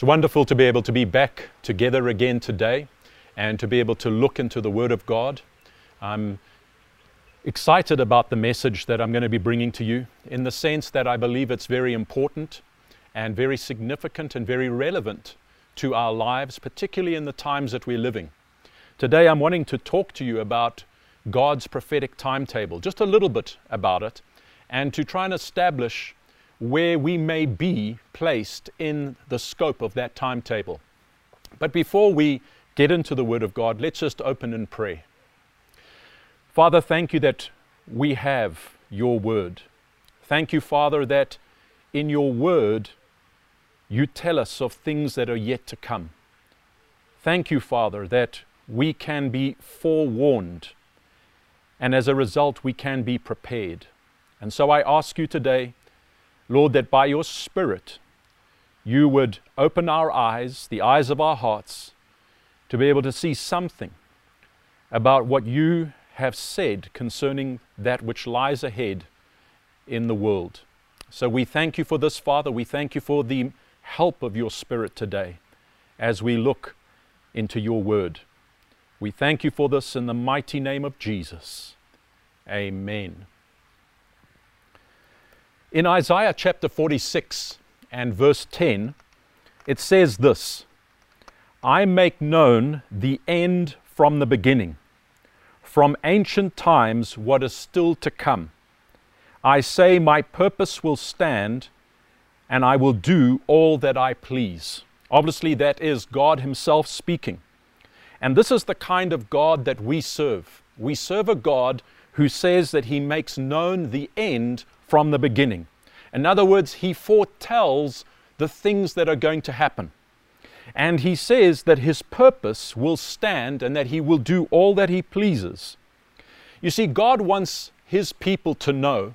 It's wonderful to be able to be back together again today and to be able to look into the Word of God. I'm excited about the message that I'm going to be bringing to you in the sense that I believe it's very important and very significant and very relevant to our lives, particularly in the times that we're living. Today, I'm wanting to talk to you about God's prophetic timetable, just a little bit about it, and to try and establish where we may be placed in the scope of that timetable. But before we get into the Word of God, let's just open in prayer. Father, thank you that we have your Word. Thank you, Father, that in your Word you tell us of things that are yet to come. Thank you, Father, that we can be forewarned, and as a result, we can be prepared. And so I ask you today Lord, that by your Spirit you would open our eyes, the eyes of our hearts, to be able to see something about what you have said concerning that which lies ahead in the world. So we thank you for this, Father. We thank you for the help of your Spirit today as we look into your word. We thank you for this in the mighty name of Jesus. Amen. In Isaiah chapter 46 and verse 10, it says this I make known the end from the beginning, from ancient times what is still to come. I say, My purpose will stand, and I will do all that I please. Obviously, that is God Himself speaking. And this is the kind of God that we serve. We serve a God who says that He makes known the end from the beginning. In other words, he foretells the things that are going to happen. And he says that his purpose will stand and that he will do all that he pleases. You see, God wants his people to know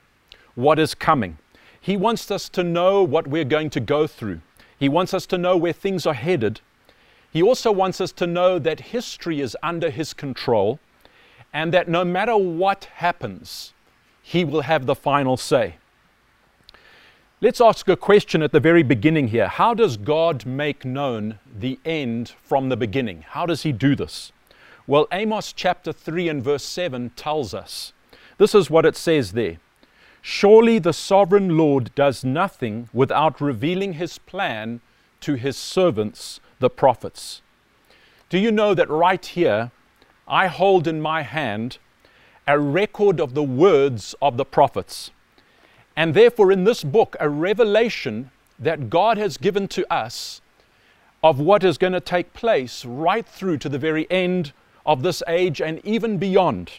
what is coming. He wants us to know what we're going to go through. He wants us to know where things are headed. He also wants us to know that history is under his control and that no matter what happens, he will have the final say. Let's ask a question at the very beginning here. How does God make known the end from the beginning? How does He do this? Well, Amos chapter 3 and verse 7 tells us. This is what it says there Surely the sovereign Lord does nothing without revealing His plan to His servants, the prophets. Do you know that right here, I hold in my hand a record of the words of the prophets? And therefore, in this book, a revelation that God has given to us of what is going to take place right through to the very end of this age and even beyond.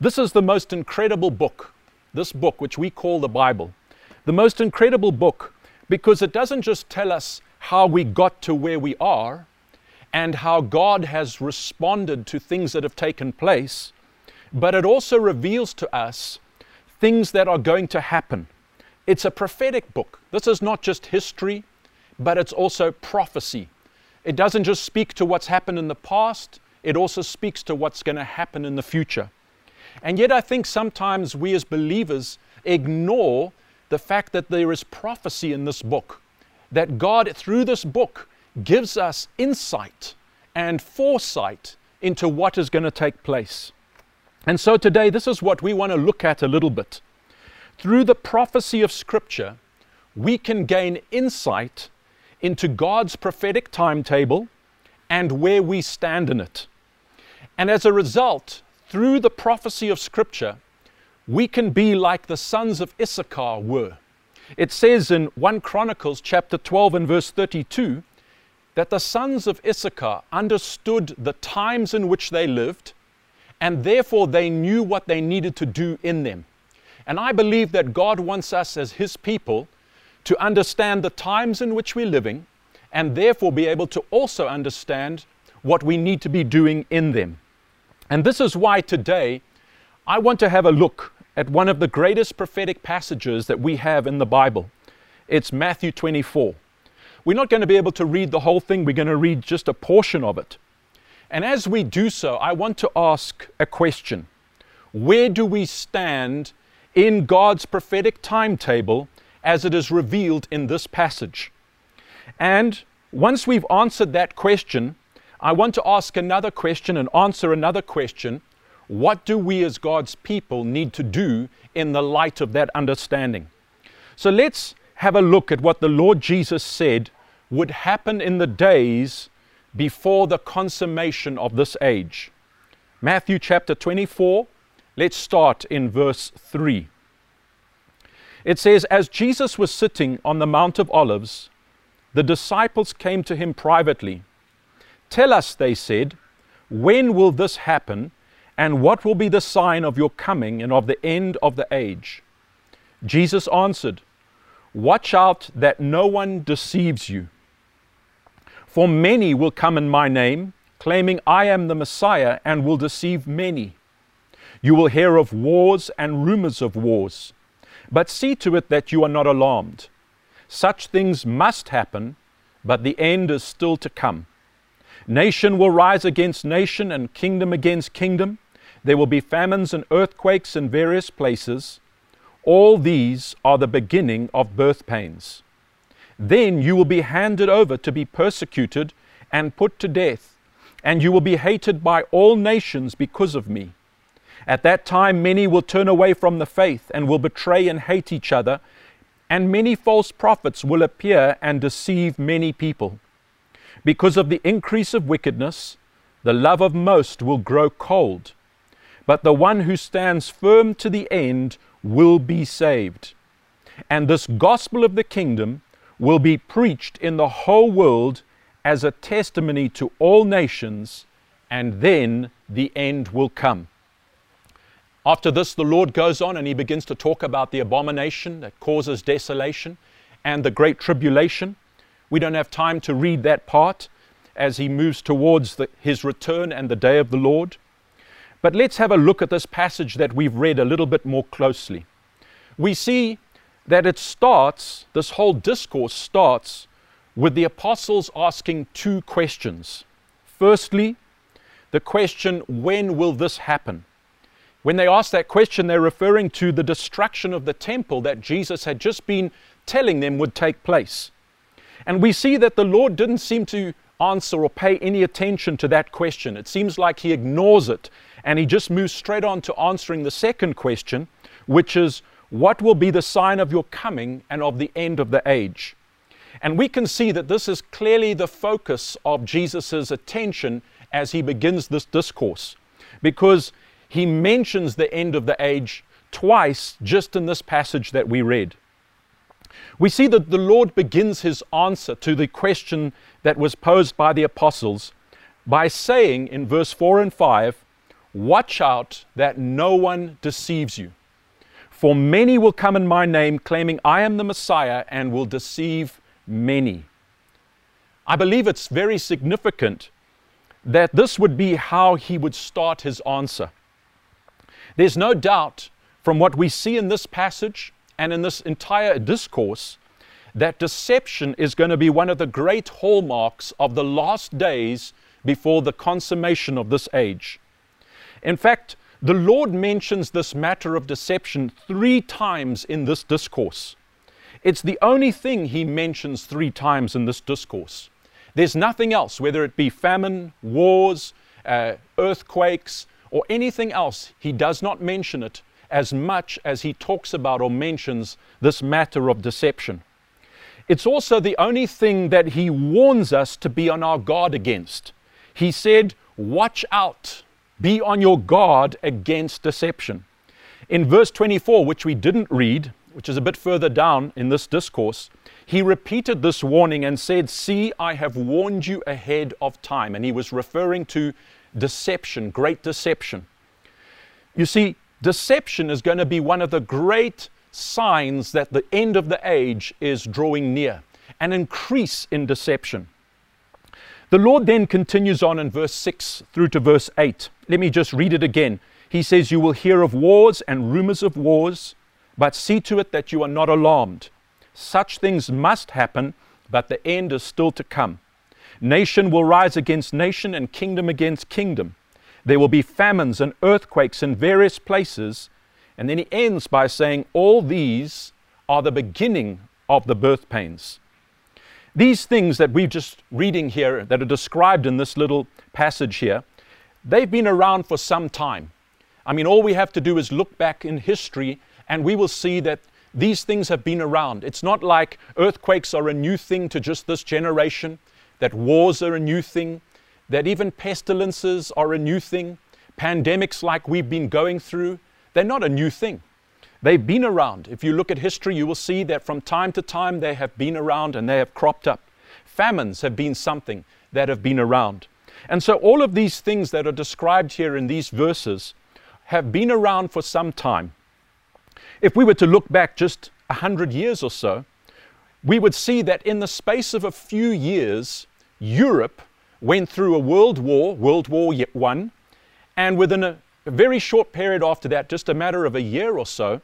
This is the most incredible book, this book, which we call the Bible. The most incredible book because it doesn't just tell us how we got to where we are and how God has responded to things that have taken place, but it also reveals to us things that are going to happen. It's a prophetic book. This is not just history, but it's also prophecy. It doesn't just speak to what's happened in the past, it also speaks to what's going to happen in the future. And yet, I think sometimes we as believers ignore the fact that there is prophecy in this book, that God, through this book, gives us insight and foresight into what is going to take place. And so today, this is what we want to look at a little bit. Through the prophecy of Scripture, we can gain insight into God's prophetic timetable and where we stand in it. And as a result, through the prophecy of Scripture, we can be like the sons of Issachar were. It says in 1 Chronicles chapter 12 and verse 32 that the sons of Issachar understood the times in which they lived and therefore they knew what they needed to do in them. And I believe that God wants us as His people to understand the times in which we're living and therefore be able to also understand what we need to be doing in them. And this is why today I want to have a look at one of the greatest prophetic passages that we have in the Bible. It's Matthew 24. We're not going to be able to read the whole thing, we're going to read just a portion of it. And as we do so, I want to ask a question Where do we stand in God's prophetic timetable as it is revealed in this passage? And Once we've answered that question, I want to ask another question and answer another question. What do we as God's people need to do in the light of that understanding? So let's have a look at what the Lord Jesus said would happen in the days before the consummation of this age. Matthew chapter 24, let's start in verse 3. It says, As Jesus was sitting on the Mount of Olives, the disciples came to him privately. Tell us, they said, when will this happen, and what will be the sign of your coming and of the end of the age? Jesus answered, Watch out that no one deceives you. For many will come in my name, claiming I am the Messiah, and will deceive many. You will hear of wars and rumors of wars, but see to it that you are not alarmed. Such things must happen, but the end is still to come. Nation will rise against nation, and kingdom against kingdom. There will be famines and earthquakes in various places. All these are the beginning of birth pains. Then you will be handed over to be persecuted and put to death, and you will be hated by all nations because of me. At that time, many will turn away from the faith and will betray and hate each other, and many false prophets will appear and deceive many people. Because of the increase of wickedness, the love of most will grow cold, but the one who stands firm to the end will be saved. And this gospel of the kingdom will be preached in the whole world as a testimony to all nations, and then the end will come. After this, the Lord goes on and he begins to talk about the abomination that causes desolation and the great tribulation. We don't have time to read that part as he moves towards the, his return and the day of the Lord. But let's have a look at this passage that we've read a little bit more closely. We see that it starts, this whole discourse starts with the apostles asking two questions. Firstly, the question, when will this happen? When they ask that question, they're referring to the destruction of the temple that Jesus had just been telling them would take place. And we see that the Lord didn't seem to answer or pay any attention to that question. It seems like he ignores it and he just moves straight on to answering the second question, which is, What will be the sign of your coming and of the end of the age? And we can see that this is clearly the focus of Jesus' attention as he begins this discourse, because he mentions the end of the age twice just in this passage that we read. We see that the Lord begins his answer to the question that was posed by the apostles by saying in verse 4 and 5, Watch out that no one deceives you. For many will come in my name, claiming I am the Messiah, and will deceive many. I believe it's very significant that this would be how he would start his answer. There's no doubt from what we see in this passage and in this entire discourse that deception is going to be one of the great hallmarks of the last days before the consummation of this age. In fact, the Lord mentions this matter of deception three times in this discourse. It's the only thing he mentions three times in this discourse. There's nothing else, whether it be famine, wars, uh, earthquakes, or anything else, he does not mention it as much as he talks about or mentions this matter of deception. It's also the only thing that he warns us to be on our guard against. He said, Watch out be on your guard against deception. In verse 24, which we didn't read, which is a bit further down in this discourse, he repeated this warning and said, See, I have warned you ahead of time. And he was referring to deception, great deception. You see, deception is going to be one of the great signs that the end of the age is drawing near, an increase in deception. The Lord then continues on in verse 6 through to verse 8. Let me just read it again. He says, You will hear of wars and rumors of wars, but see to it that you are not alarmed. Such things must happen, but the end is still to come. Nation will rise against nation and kingdom against kingdom. There will be famines and earthquakes in various places. And then he ends by saying, All these are the beginning of the birth pains. These things that we're just reading here, that are described in this little passage here, they've been around for some time. I mean, all we have to do is look back in history and we will see that these things have been around. It's not like earthquakes are a new thing to just this generation, that wars are a new thing, that even pestilences are a new thing, pandemics like we've been going through, they're not a new thing. They've been around. If you look at history, you will see that from time to time they have been around and they have cropped up. Famines have been something that have been around. And so all of these things that are described here in these verses have been around for some time. If we were to look back just a hundred years or so, we would see that in the space of a few years, Europe went through a world war, World War I, and within a very short period after that, just a matter of a year or so,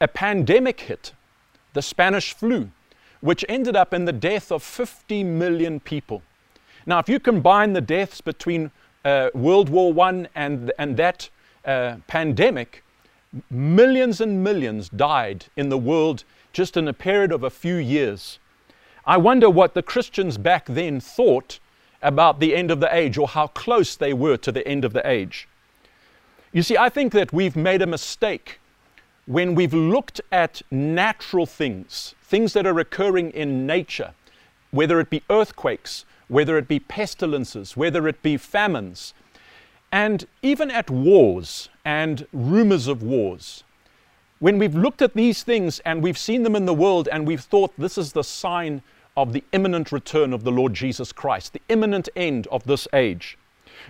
a pandemic hit, the Spanish flu, which ended up in the death of 50 million people. Now, if you combine the deaths between uh, World War I and, and that uh, pandemic, millions and millions died in the world just in a period of a few years. I wonder what the Christians back then thought about the end of the age or how close they were to the end of the age. You see, I think that we've made a mistake when we've looked at natural things, things that are occurring in nature, whether it be earthquakes, whether it be pestilences, whether it be famines, and even at wars and rumors of wars. When we've looked at these things and we've seen them in the world and we've thought this is the sign of the imminent return of the Lord Jesus Christ, the imminent end of this age.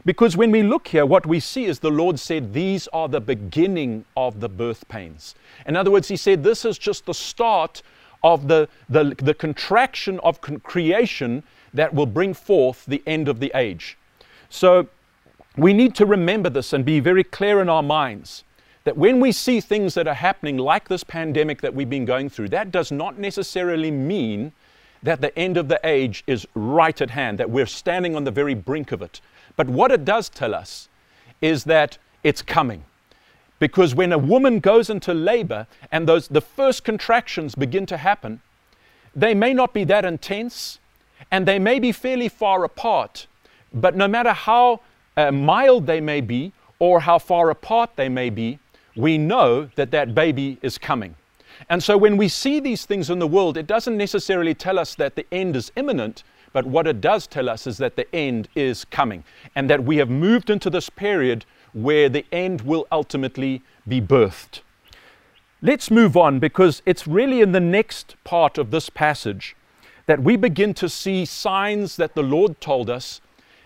Because when we look here, what we see is the Lord said, These are the beginning of the birth pains. In other words, He said, This is just the start of the, the, the contraction of con- creation that will bring forth the end of the age. So we need to remember this and be very clear in our minds that when we see things that are happening, like this pandemic that we've been going through, that does not necessarily mean that the end of the age is right at hand, that we're standing on the very brink of it. But what it does tell us is that it's coming. Because when a woman goes into labor and those, the first contractions begin to happen, they may not be that intense and they may be fairly far apart. But no matter how uh, mild they may be or how far apart they may be, we know that that baby is coming. And so when we see these things in the world, it doesn't necessarily tell us that the end is imminent, but what it does tell us is that the end is coming and that we have moved into this period where the end will ultimately be birthed. Let's move on because it's really in the next part of this passage that we begin to see signs that the Lord told us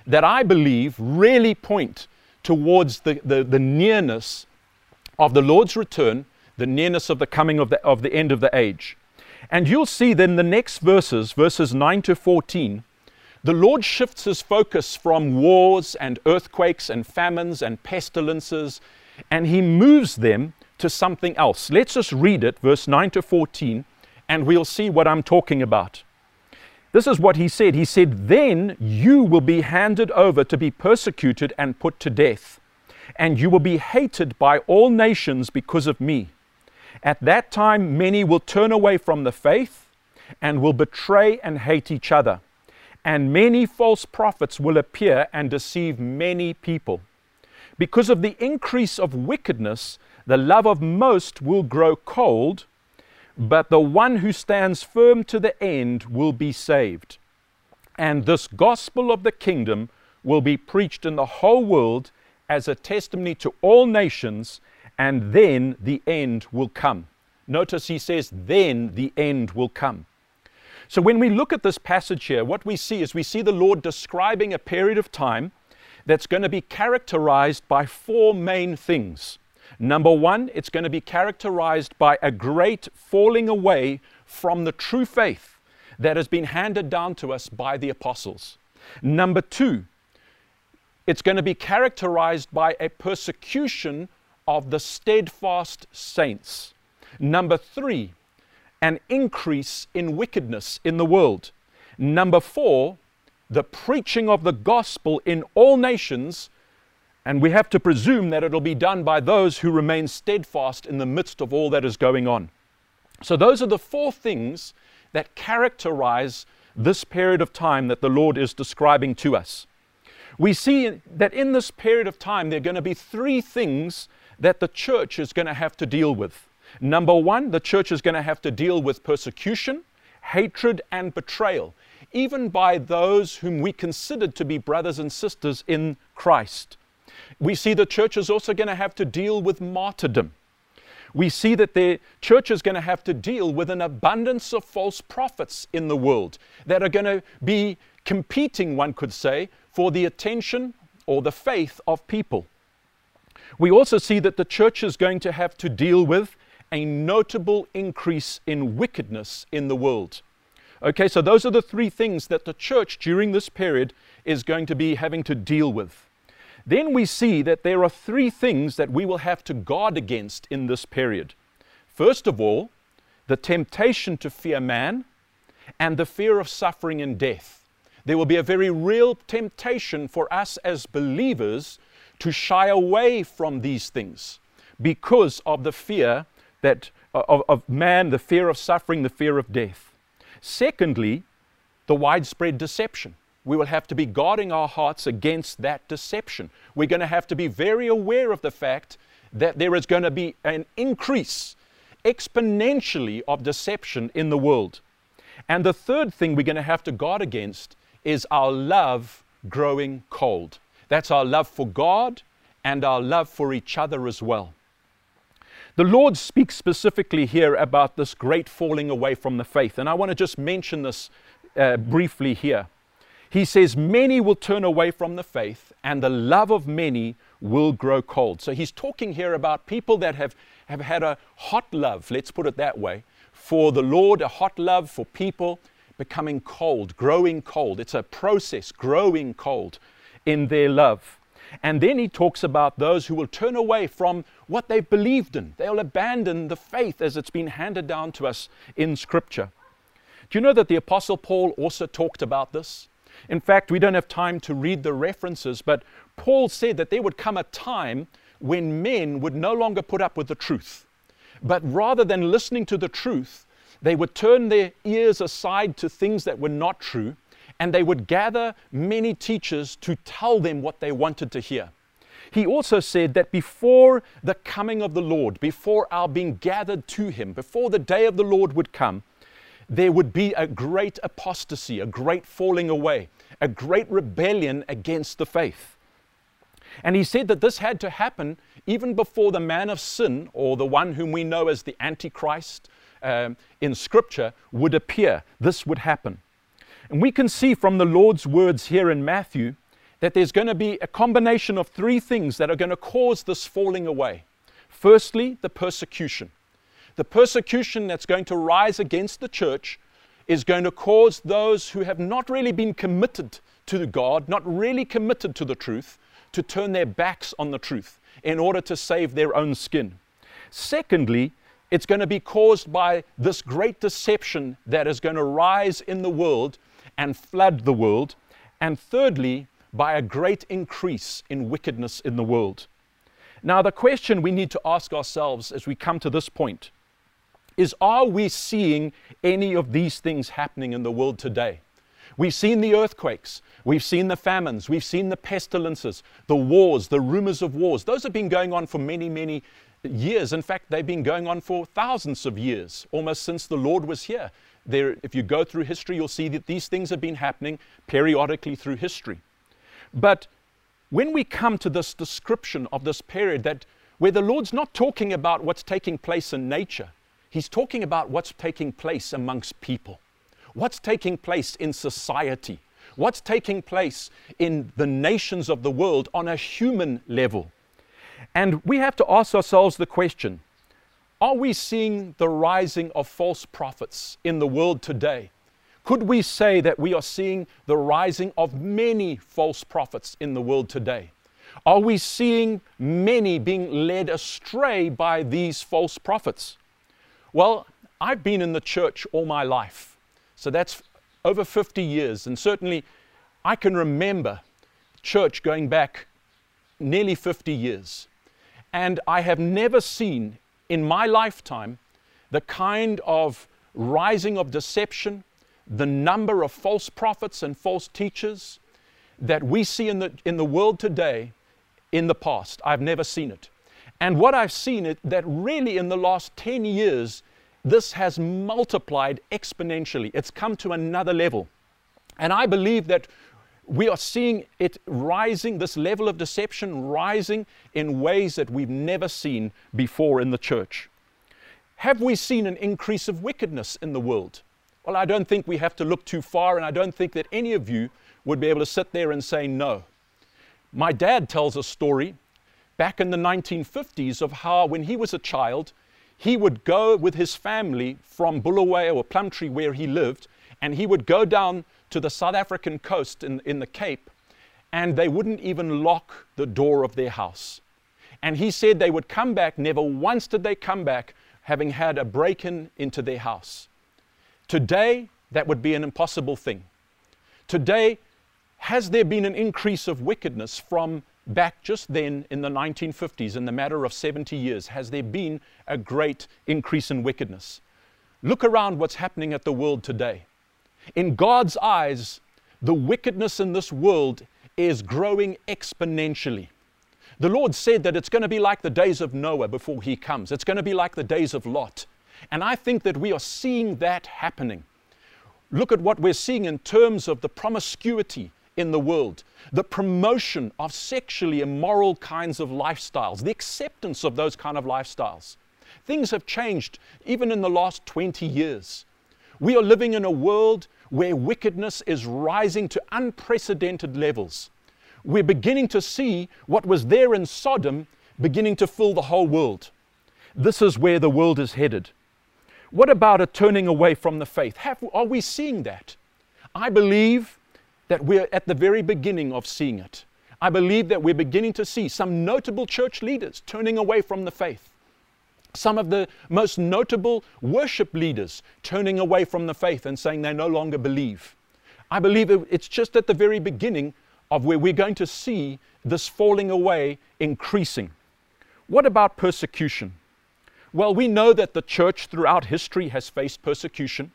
that I believe really point towards the, the, the nearness of the Lord's return the nearness of the coming of the, of the end of the age. And you'll see then the next verses, verses 9 to 14, the Lord shifts his focus from wars and earthquakes and famines and pestilences, and he moves them to something else. Let's just read it, verse 9 to 14, and we'll see what I'm talking about. This is what he said. He said, Then you will be handed over to be persecuted and put to death, and you will be hated by all nations because of me. At that time, many will turn away from the faith and will betray and hate each other. And many false prophets will appear and deceive many people. Because of the increase of wickedness, the love of most will grow cold, but the one who stands firm to the end will be saved. And this gospel of the kingdom will be preached in the whole world as a testimony to all nations and then the end will come. Notice he says, then the end will come. So when we look at this passage here, what we see is we see the Lord describing a period of time that's going to be characterized by four main things. Number one, it's going to be characterized by a great falling away from the true faith that has been handed down to us by the apostles. Number two, it's going to be characterized by a persecution of the steadfast saints. Number three, an increase in wickedness in the world. Number four, the preaching of the gospel in all nations. And we have to presume that it'll be done by those who remain steadfast in the midst of all that is going on. So, those are the four things that characterize this period of time that the Lord is describing to us. We see that in this period of time, there are going to be three things that the church is going to have to deal with. Number one, the church is going to have to deal with persecution, hatred, and betrayal, even by those whom we considered to be brothers and sisters in Christ. We see the church is also going to have to deal with martyrdom. We see that the church is going to have to deal with an abundance of false prophets in the world that are going to be competing, one could say, for the attention or the faith of people. We also see that the church is going to have to deal with a notable increase in wickedness in the world. Okay, so those are the three things that the church during this period is going to be having to deal with. Then we see that there are three things that we will have to guard against in this period. First of all, the temptation to fear man and the fear of suffering and death. There will be a very real temptation for us as believers to shy away from these things because of the fear that uh, of, of man, the fear of suffering, the fear of death. Secondly, the widespread deception. We will have to be guarding our hearts against that deception. We're going to have to be very aware of the fact that there is going to be an increase exponentially of deception in the world. And the third thing we're going to have to guard against is our love growing cold. That's our love for God and our love for each other as well. The Lord speaks specifically here about this great falling away from the faith, and I want to just mention this uh, briefly here. He says, Many will turn away from the faith, and the love of many will grow cold. So he's talking here about people that have, have had a hot love, let's put it that way, for the Lord, a hot love for people becoming cold, growing cold. It's a process, growing cold in their love. And then he talks about those who will turn away from what they've believed in. They'll abandon the faith as it's been handed down to us in Scripture. Do you know that the Apostle Paul also talked about this? In fact, we don't have time to read the references, but Paul said that there would come a time when men would no longer put up with the truth, but rather than listening to the truth, they would turn their ears aside to things that were not true and they would gather many teachers to tell them what they wanted to hear. He also said that before the coming of the Lord, before our being gathered to Him, before the day of the Lord would come, there would be a great apostasy, a great falling away, a great rebellion against the faith. And he said that this had to happen even before the man of sin, or the one whom we know as the Antichrist um, in Scripture, would appear. This would happen. And we can see from the Lord's words here in Matthew that there's going to be a combination of three things that are going to cause this falling away. Firstly, the persecution. The persecution that's going to rise against the church is going to cause those who have not really been committed to God, not really committed to the truth, to turn their backs on the truth in order to save their own skin. Secondly, it's going to be caused by this great deception that is going to rise in the world and flood the world. And thirdly, by a great increase in wickedness in the world. Now, the question we need to ask ourselves as we come to this point is Are we seeing any of these things happening in the world today? We've seen the earthquakes, we've seen the famines, we've seen the pestilences, the wars, the rumors of wars. Those have been going on for many, many years. In fact, they've been going on for thousands of years, almost since the Lord was here. There, if you go through history, you'll see that these things have been happening periodically through history. But when we come to this description of this period, that where the Lord's not talking about what's taking place in nature, He's talking about what's taking place amongst people, what's taking place in society, what's taking place in the nations of the world on a human level. And we have to ask ourselves the question are we seeing the rising of false prophets in the world today? Could we say that we are seeing the rising of many false prophets in the world today? Are we seeing many being led astray by these false prophets? Well, I've been in the church all my life, so that's over 50 years, and certainly I can remember church going back nearly 50 years. And I have never seen in my lifetime the kind of rising of deception, the number of false prophets and false teachers that we see in the, in the world today in the past. I've never seen it. And what I've seen is that really in the last 10 years, this has multiplied exponentially. It's come to another level. And I believe that we are seeing it rising, this level of deception rising in ways that we've never seen before in the church. Have we seen an increase of wickedness in the world? Well, I don't think we have to look too far, and I don't think that any of you would be able to sit there and say no. My dad tells a story back in the 1950s of how, when he was a child, he would go with his family from Bulawayo or Plumtree, where he lived, and he would go down to the South African coast in, in the Cape, and they wouldn't even lock the door of their house. And he said they would come back, never once did they come back having had a break in into their house. Today, that would be an impossible thing. Today, has there been an increase of wickedness from back just then in the 1950s, in the matter of 70 years? Has there been a great increase in wickedness? Look around what's happening at the world today. In God's eyes, the wickedness in this world is growing exponentially. The Lord said that it's going to be like the days of Noah before he comes. It's going to be like the days of Lot. And I think that we are seeing that happening. Look at what we're seeing in terms of the promiscuity in the world, the promotion of sexually immoral kinds of lifestyles, the acceptance of those kind of lifestyles. Things have changed even in the last 20 years. We are living in a world where wickedness is rising to unprecedented levels. We're beginning to see what was there in Sodom beginning to fill the whole world. This is where the world is headed. What about a turning away from the faith? Have, are we seeing that? I believe that we're at the very beginning of seeing it. I believe that we're beginning to see some notable church leaders turning away from the faith. Some of the most notable worship leaders turning away from the faith and saying they no longer believe. I believe it's just at the very beginning of where we're going to see this falling away increasing. What about persecution? Well, we know that the church throughout history has faced persecution.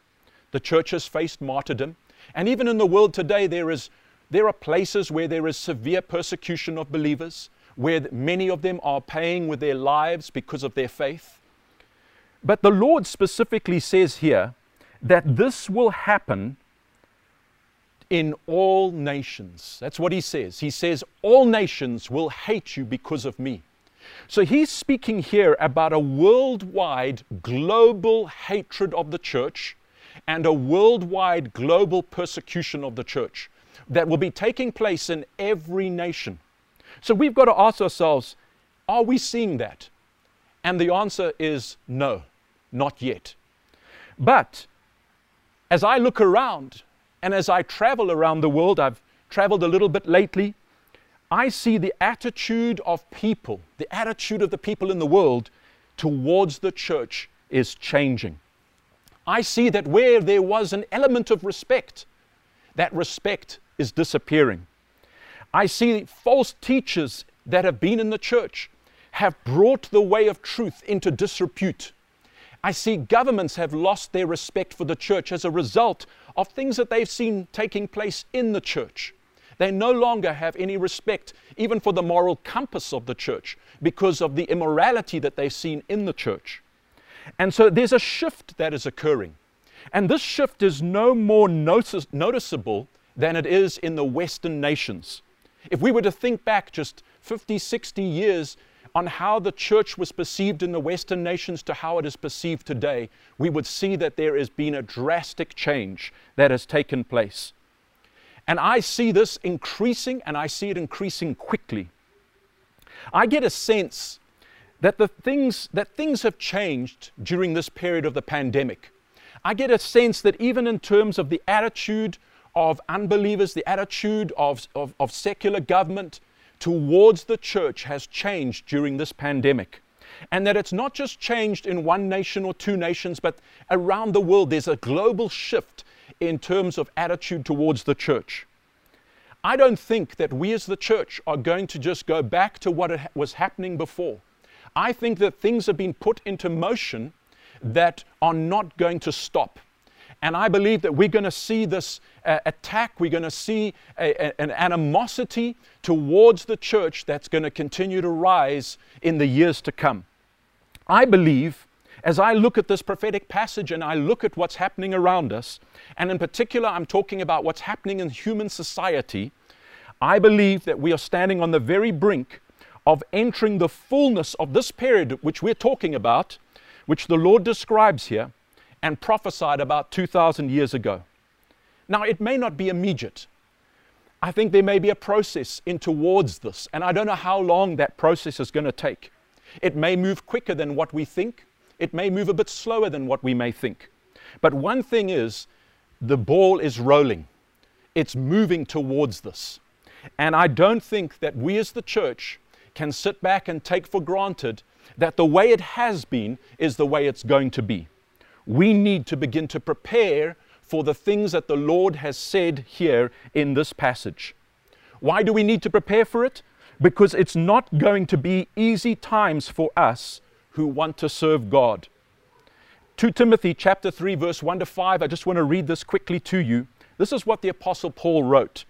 The church has faced martyrdom. And even in the world today, there, is, there are places where there is severe persecution of believers, where many of them are paying with their lives because of their faith. But the Lord specifically says here that this will happen in all nations. That's what he says. He says, All nations will hate you because of me. So he's speaking here about a worldwide global hatred of the church and a worldwide global persecution of the church that will be taking place in every nation. So we've got to ask ourselves are we seeing that? And the answer is no, not yet. But as I look around and as I travel around the world, I've traveled a little bit lately, I see the attitude of people, the attitude of the people in the world towards the church is changing. I see that where there was an element of respect, that respect is disappearing. I see false teachers that have been in the church have brought the way of truth into disrepute. I see governments have lost their respect for the church as a result of things that they've seen taking place in the church. They no longer have any respect even for the moral compass of the church because of the immorality that they've seen in the church. And so there's a shift that is occurring. And this shift is no more notice, noticeable than it is in the Western nations. If we were to think back just 50, 60 years on how the church was perceived in the Western nations to how it is perceived today, we would see that there has been a drastic change that has taken place. And I see this increasing, and I see it increasing quickly. I get a sense that the things that things have changed during this period of the pandemic. I get a sense that even in terms of the attitude of unbelievers, the attitude of, of, of secular government towards the church has changed during this pandemic. And that it's not just changed in one nation or two nations, but around the world, there's a global shift in terms of attitude towards the church. I don't think that we as the church are going to just go back to what was happening before. I think that things have been put into motion that are not going to stop. And I believe that we're going to see this uh, attack, we're going to see a, a, an animosity towards the church that's going to continue to rise in the years to come. I believe, as I look at this prophetic passage and I look at what's happening around us, and in particular, I'm talking about what's happening in human society, I believe that we are standing on the very brink of entering the fullness of this period which we're talking about, which the Lord describes here and prophesied about 2,000 years ago. Now, it may not be immediate. I think there may be a process in towards this, and I don't know how long that process is going to take. It may move quicker than what we think, it may move a bit slower than what we may think. But one thing is, the ball is rolling, it's moving towards this. And I don't think that we as the church can sit back and take for granted that the way it has been is the way it's going to be we need to begin to prepare for the things that the Lord has said here in this passage. Why do we need to prepare for it? Because it's not going to be easy times for us who want to serve God. 2 Timothy chapter 3 verse 1 to 5 I just want to read this quickly to you. This is what the apostle Paul wrote.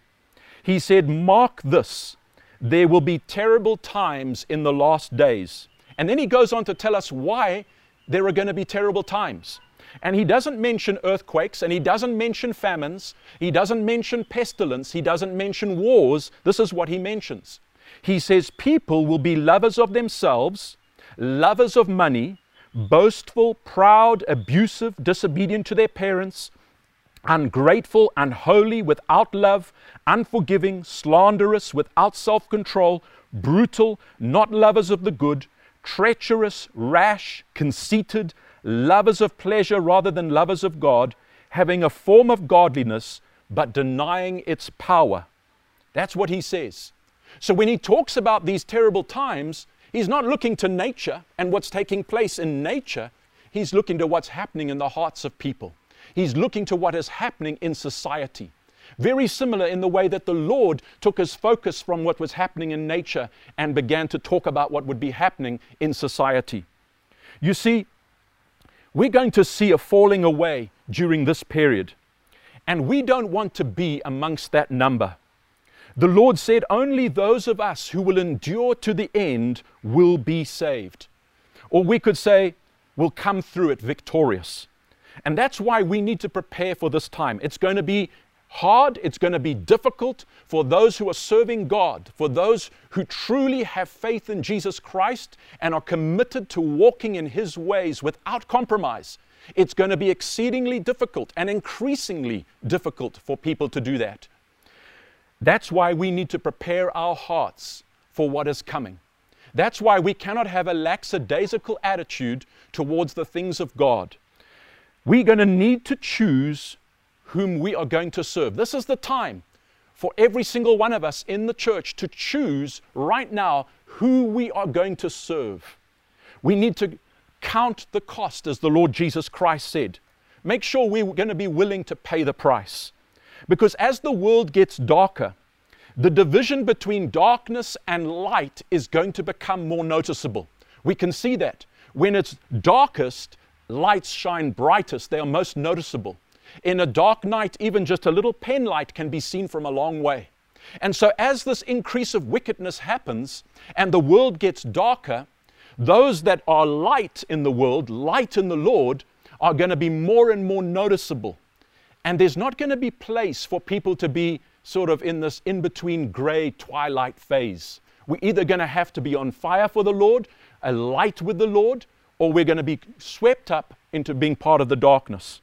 He said, "Mark this, there will be terrible times in the last days." And then he goes on to tell us why there are going to be terrible times. And he doesn't mention earthquakes and he doesn't mention famines. He doesn't mention pestilence. He doesn't mention wars. This is what he mentions. He says, People will be lovers of themselves, lovers of money, boastful, proud, abusive, disobedient to their parents, ungrateful, unholy, without love, unforgiving, slanderous, without self control, brutal, not lovers of the good, treacherous, rash, conceited lovers of pleasure rather than lovers of God, having a form of godliness but denying its power. That's what he says. So when he talks about these terrible times, he's not looking to nature and what's taking place in nature. He's looking to what's happening in the hearts of people. He's looking to what is happening in society. Very similar in the way that the Lord took his focus from what was happening in nature and began to talk about what would be happening in society. You see, we're going to see a falling away during this period. And we don't want to be amongst that number. The Lord said, Only those of us who will endure to the end will be saved. Or we could say, will come through it victorious. And that's why we need to prepare for this time. It's going to be hard, it's going to be difficult for those who are serving God, for those who truly have faith in Jesus Christ and are committed to walking in His ways without compromise. It's going to be exceedingly difficult and increasingly difficult for people to do that. That's why we need to prepare our hearts for what is coming. That's why we cannot have a lackadaisical attitude towards the things of God. We're going to need to choose whom we are going to serve. This is the time for every single one of us in the church to choose right now who we are going to serve. We need to count the cost, as the Lord Jesus Christ said. Make sure we're going to be willing to pay the price. Because as the world gets darker, the division between darkness and light is going to become more noticeable. We can see that. When it's darkest, lights shine brightest, they are most noticeable. In a dark night, even just a little pen light can be seen from a long way. And so, as this increase of wickedness happens and the world gets darker, those that are light in the world, light in the Lord, are going to be more and more noticeable. And there's not going to be place for people to be sort of in this in between gray twilight phase. We're either going to have to be on fire for the Lord, a light with the Lord, or we're going to be swept up into being part of the darkness.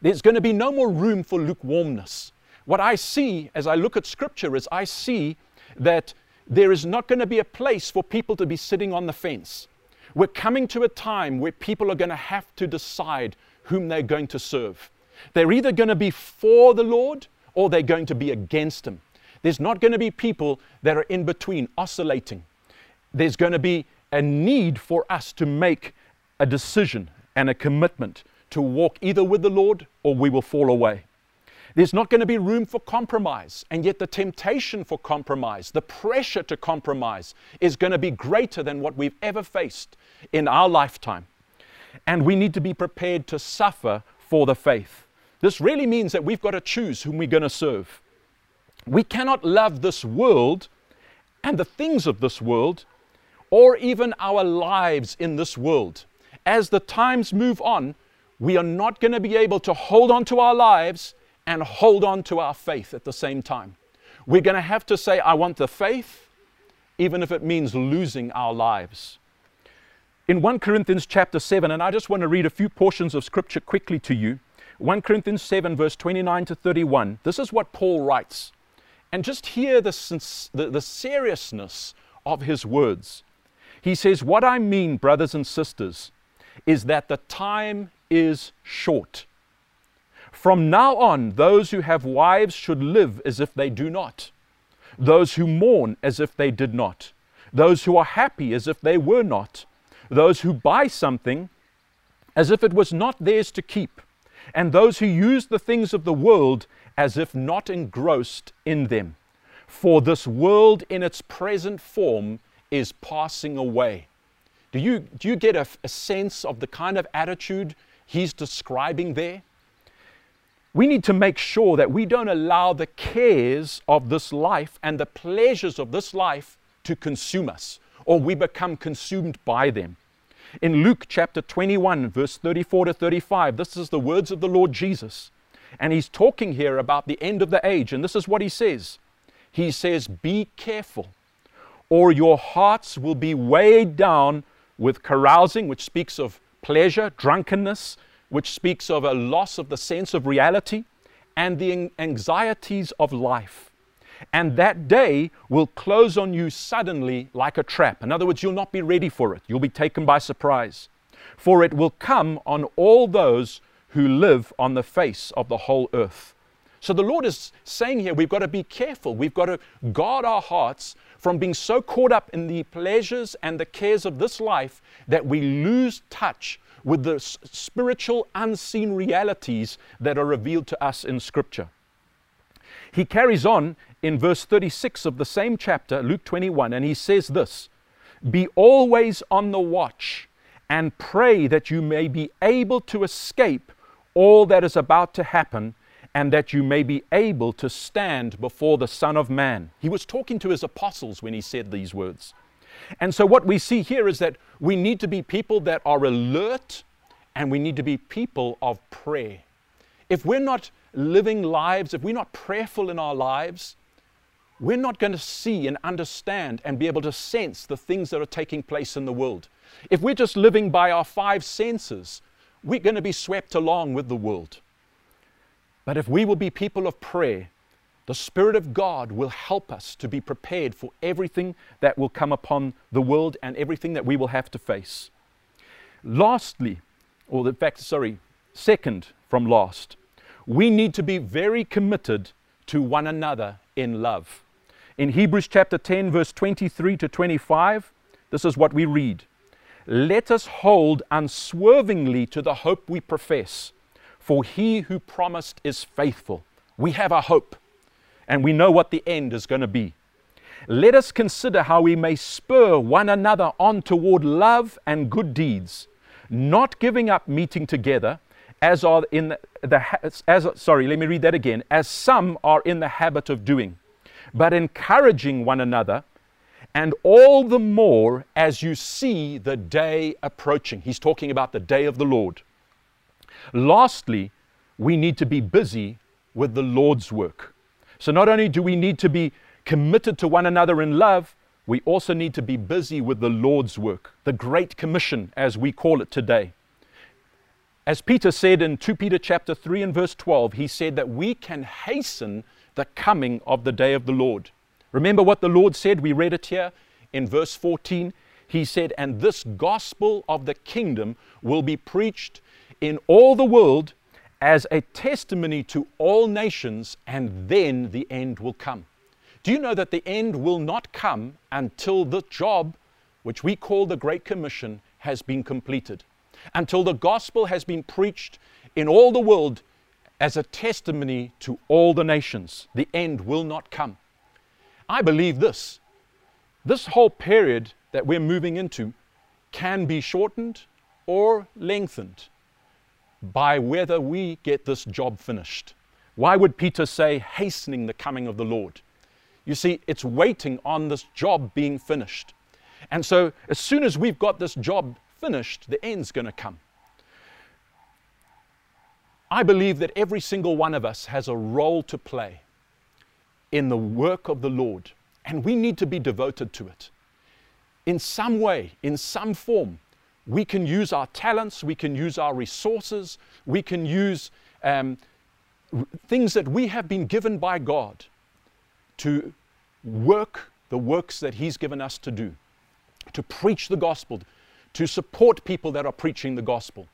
There's going to be no more room for lukewarmness. What I see as I look at Scripture is I see that there is not going to be a place for people to be sitting on the fence. We're coming to a time where people are going to have to decide whom they're going to serve. They're either going to be for the Lord or they're going to be against Him. There's not going to be people that are in between, oscillating. There's going to be a need for us to make a decision and a commitment to walk either with the Lord or we will fall away. There's not going to be room for compromise, and yet the temptation for compromise, the pressure to compromise, is going to be greater than what we've ever faced in our lifetime. And we need to be prepared to suffer for the faith. This really means that we've got to choose whom we're going to serve. We cannot love this world and the things of this world, or even our lives in this world. As the times move on, we are not going to be able to hold on to our lives and hold on to our faith at the same time. We're going to have to say, I want the faith, even if it means losing our lives. In 1 Corinthians chapter 7, and I just want to read a few portions of scripture quickly to you. 1 Corinthians 7, verse 29 to 31. This is what Paul writes. And just hear the, the, the seriousness of his words. He says, What I mean, brothers and sisters, is that the time is short. From now on, those who have wives should live as if they do not, those who mourn as if they did not, those who are happy as if they were not, those who buy something as if it was not theirs to keep, and those who use the things of the world as if not engrossed in them. For this world in its present form is passing away. Do you, do you get a, a sense of the kind of attitude he's describing there? We need to make sure that we don't allow the cares of this life and the pleasures of this life to consume us, or we become consumed by them. In Luke chapter 21, verse 34 to 35, this is the words of the Lord Jesus. And he's talking here about the end of the age. And this is what he says He says, Be careful, or your hearts will be weighed down with carousing, which speaks of pleasure, drunkenness, which speaks of a loss of the sense of reality, and the anxieties of life. And that day will close on you suddenly like a trap. In other words, you'll not be ready for it. You'll be taken by surprise. For it will come on all those who live on the face of the whole earth. So the Lord is saying here, we've got to be careful. We've got to guard our hearts from being so caught up in the pleasures and the cares of this life that we lose touch with the spiritual unseen realities that are revealed to us in Scripture. He carries on in verse 36 of the same chapter, Luke 21, and he says this Be always on the watch and pray that you may be able to escape all that is about to happen and that you may be able to stand before the Son of Man. He was talking to his apostles when he said these words. And so, what we see here is that we need to be people that are alert and we need to be people of prayer. If we're not living lives, if we're not prayerful in our lives, we're not going to see and understand and be able to sense the things that are taking place in the world. If we're just living by our five senses, we're going to be swept along with the world. But if we will be people of prayer, the Spirit of God will help us to be prepared for everything that will come upon the world and everything that we will have to face. Lastly, or in fact, sorry, second from last, we need to be very committed to one another in love. In Hebrews chapter 10, verse 23 to 25, this is what we read Let us hold unswervingly to the hope we profess, for he who promised is faithful. We have a hope, and we know what the end is going to be. Let us consider how we may spur one another on toward love and good deeds, not giving up meeting together as are in the, as sorry let me read that again as some are in the habit of doing but encouraging one another and all the more as you see the day approaching he's talking about the day of the lord lastly we need to be busy with the lord's work so not only do we need to be committed to one another in love we also need to be busy with the lord's work the great commission as we call it today as Peter said in 2 Peter chapter 3 and verse 12, he said that we can hasten the coming of the day of the Lord. Remember what the Lord said? We read it here in verse 14. He said, And this gospel of the kingdom will be preached in all the world as a testimony to all nations, and then the end will come. Do you know that the end will not come until the job, which we call the Great Commission, has been completed? until the gospel has been preached in all the world as a testimony to all the nations. The end will not come. I believe this. This whole period that we're moving into can be shortened or lengthened. By whether we get this job finished. Why would Peter say, hastening the coming of the Lord? You see, it's waiting on this job being finished. And so, as soon as we've got this job finished, the end's going to come. I believe that every single one of us has a role to play in the work of the Lord, and we need to be devoted to it. In some way, in some form, we can use our talents, we can use our resources, we can use um, things that we have been given by God to work the works that He's given us to do, to preach the gospel, to support people that are preaching the gospel,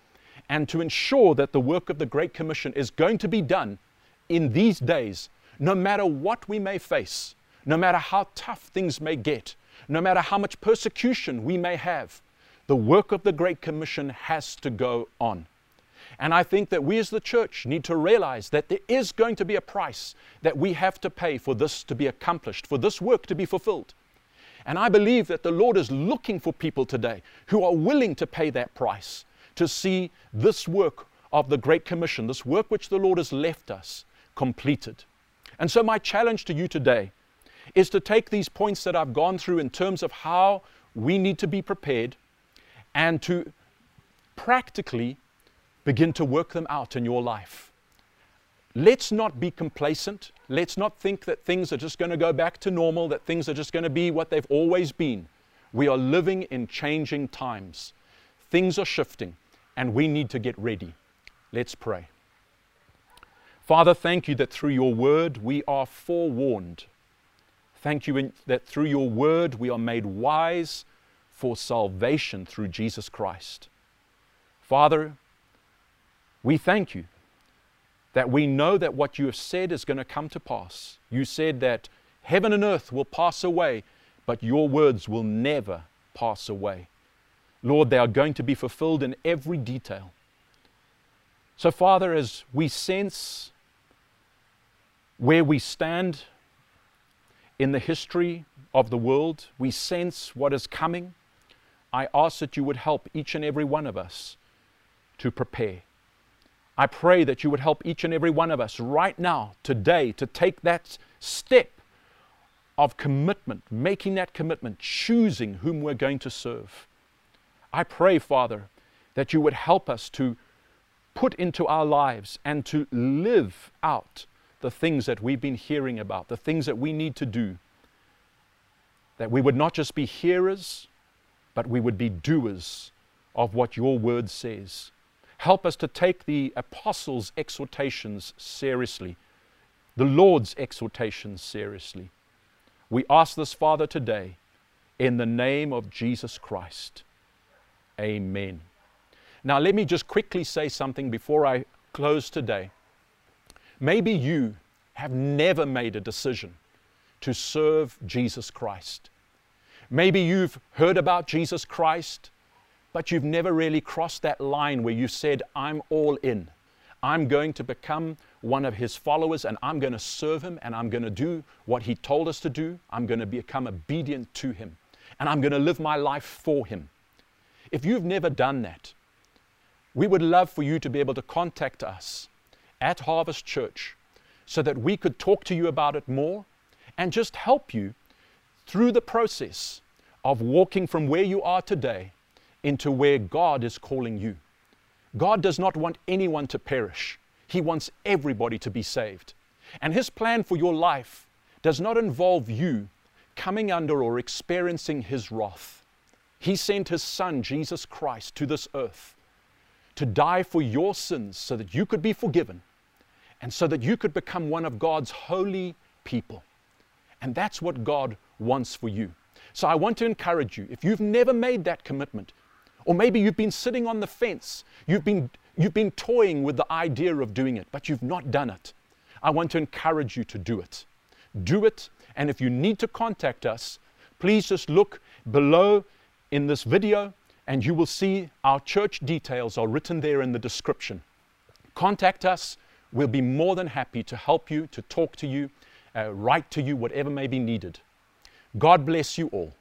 and to ensure that the work of the Great Commission is going to be done in these days, no matter what we may face, no matter how tough things may get, no matter how much persecution we may have. The work of the Great Commission has to go on. And I think that we as the church need to realize that there is going to be a price that we have to pay for this to be accomplished, for this work to be fulfilled. And I believe that the Lord is looking for people today who are willing to pay that price to see this work of the Great Commission, this work which the Lord has left us, completed. And so, my challenge to you today is to take these points that I've gone through in terms of how we need to be prepared and to practically begin to work them out in your life. Let's not be complacent. Let's not think that things are just going to go back to normal, that things are just going to be what they've always been. We are living in changing times. Things are shifting, and we need to get ready. Let's pray. Father, thank you that through your word we are forewarned. Thank you that through your word we are made wise for salvation through Jesus Christ. Father, we thank you that we know that what you have said is going to come to pass. You said that heaven and earth will pass away, but your words will never pass away. Lord, they are going to be fulfilled in every detail. So, Father, as we sense where we stand in the history of the world, we sense what is coming. I ask that you would help each and every one of us to prepare. I pray that you would help each and every one of us right now, today, to take that step of commitment, making that commitment, choosing whom we're going to serve. I pray, Father, that you would help us to put into our lives and to live out the things that we've been hearing about, the things that we need to do. That we would not just be hearers, but we would be doers of what your word says. Help us to take the apostles' exhortations seriously, the Lord's exhortations seriously. We ask this, Father, today in the name of Jesus Christ. Amen. Now, let me just quickly say something before I close today. Maybe you have never made a decision to serve Jesus Christ. Maybe you've heard about Jesus Christ but you've never really crossed that line where you said, I'm all in. I'm going to become one of his followers and I'm going to serve him and I'm going to do what he told us to do. I'm going to become obedient to him and I'm going to live my life for him. If you've never done that, we would love for you to be able to contact us at Harvest Church so that we could talk to you about it more and just help you through the process of walking from where you are today into where God is calling you. God does not want anyone to perish, He wants everybody to be saved. And His plan for your life does not involve you coming under or experiencing His wrath. He sent His Son, Jesus Christ, to this earth to die for your sins so that you could be forgiven and so that you could become one of God's holy people. And that's what God wants for you. So I want to encourage you if you've never made that commitment, or maybe you've been sitting on the fence. You've been, you've been toying with the idea of doing it, but you've not done it. I want to encourage you to do it. Do it. And if you need to contact us, please just look below in this video and you will see our church details are written there in the description. Contact us. We'll be more than happy to help you, to talk to you, uh, write to you, whatever may be needed. God bless you all.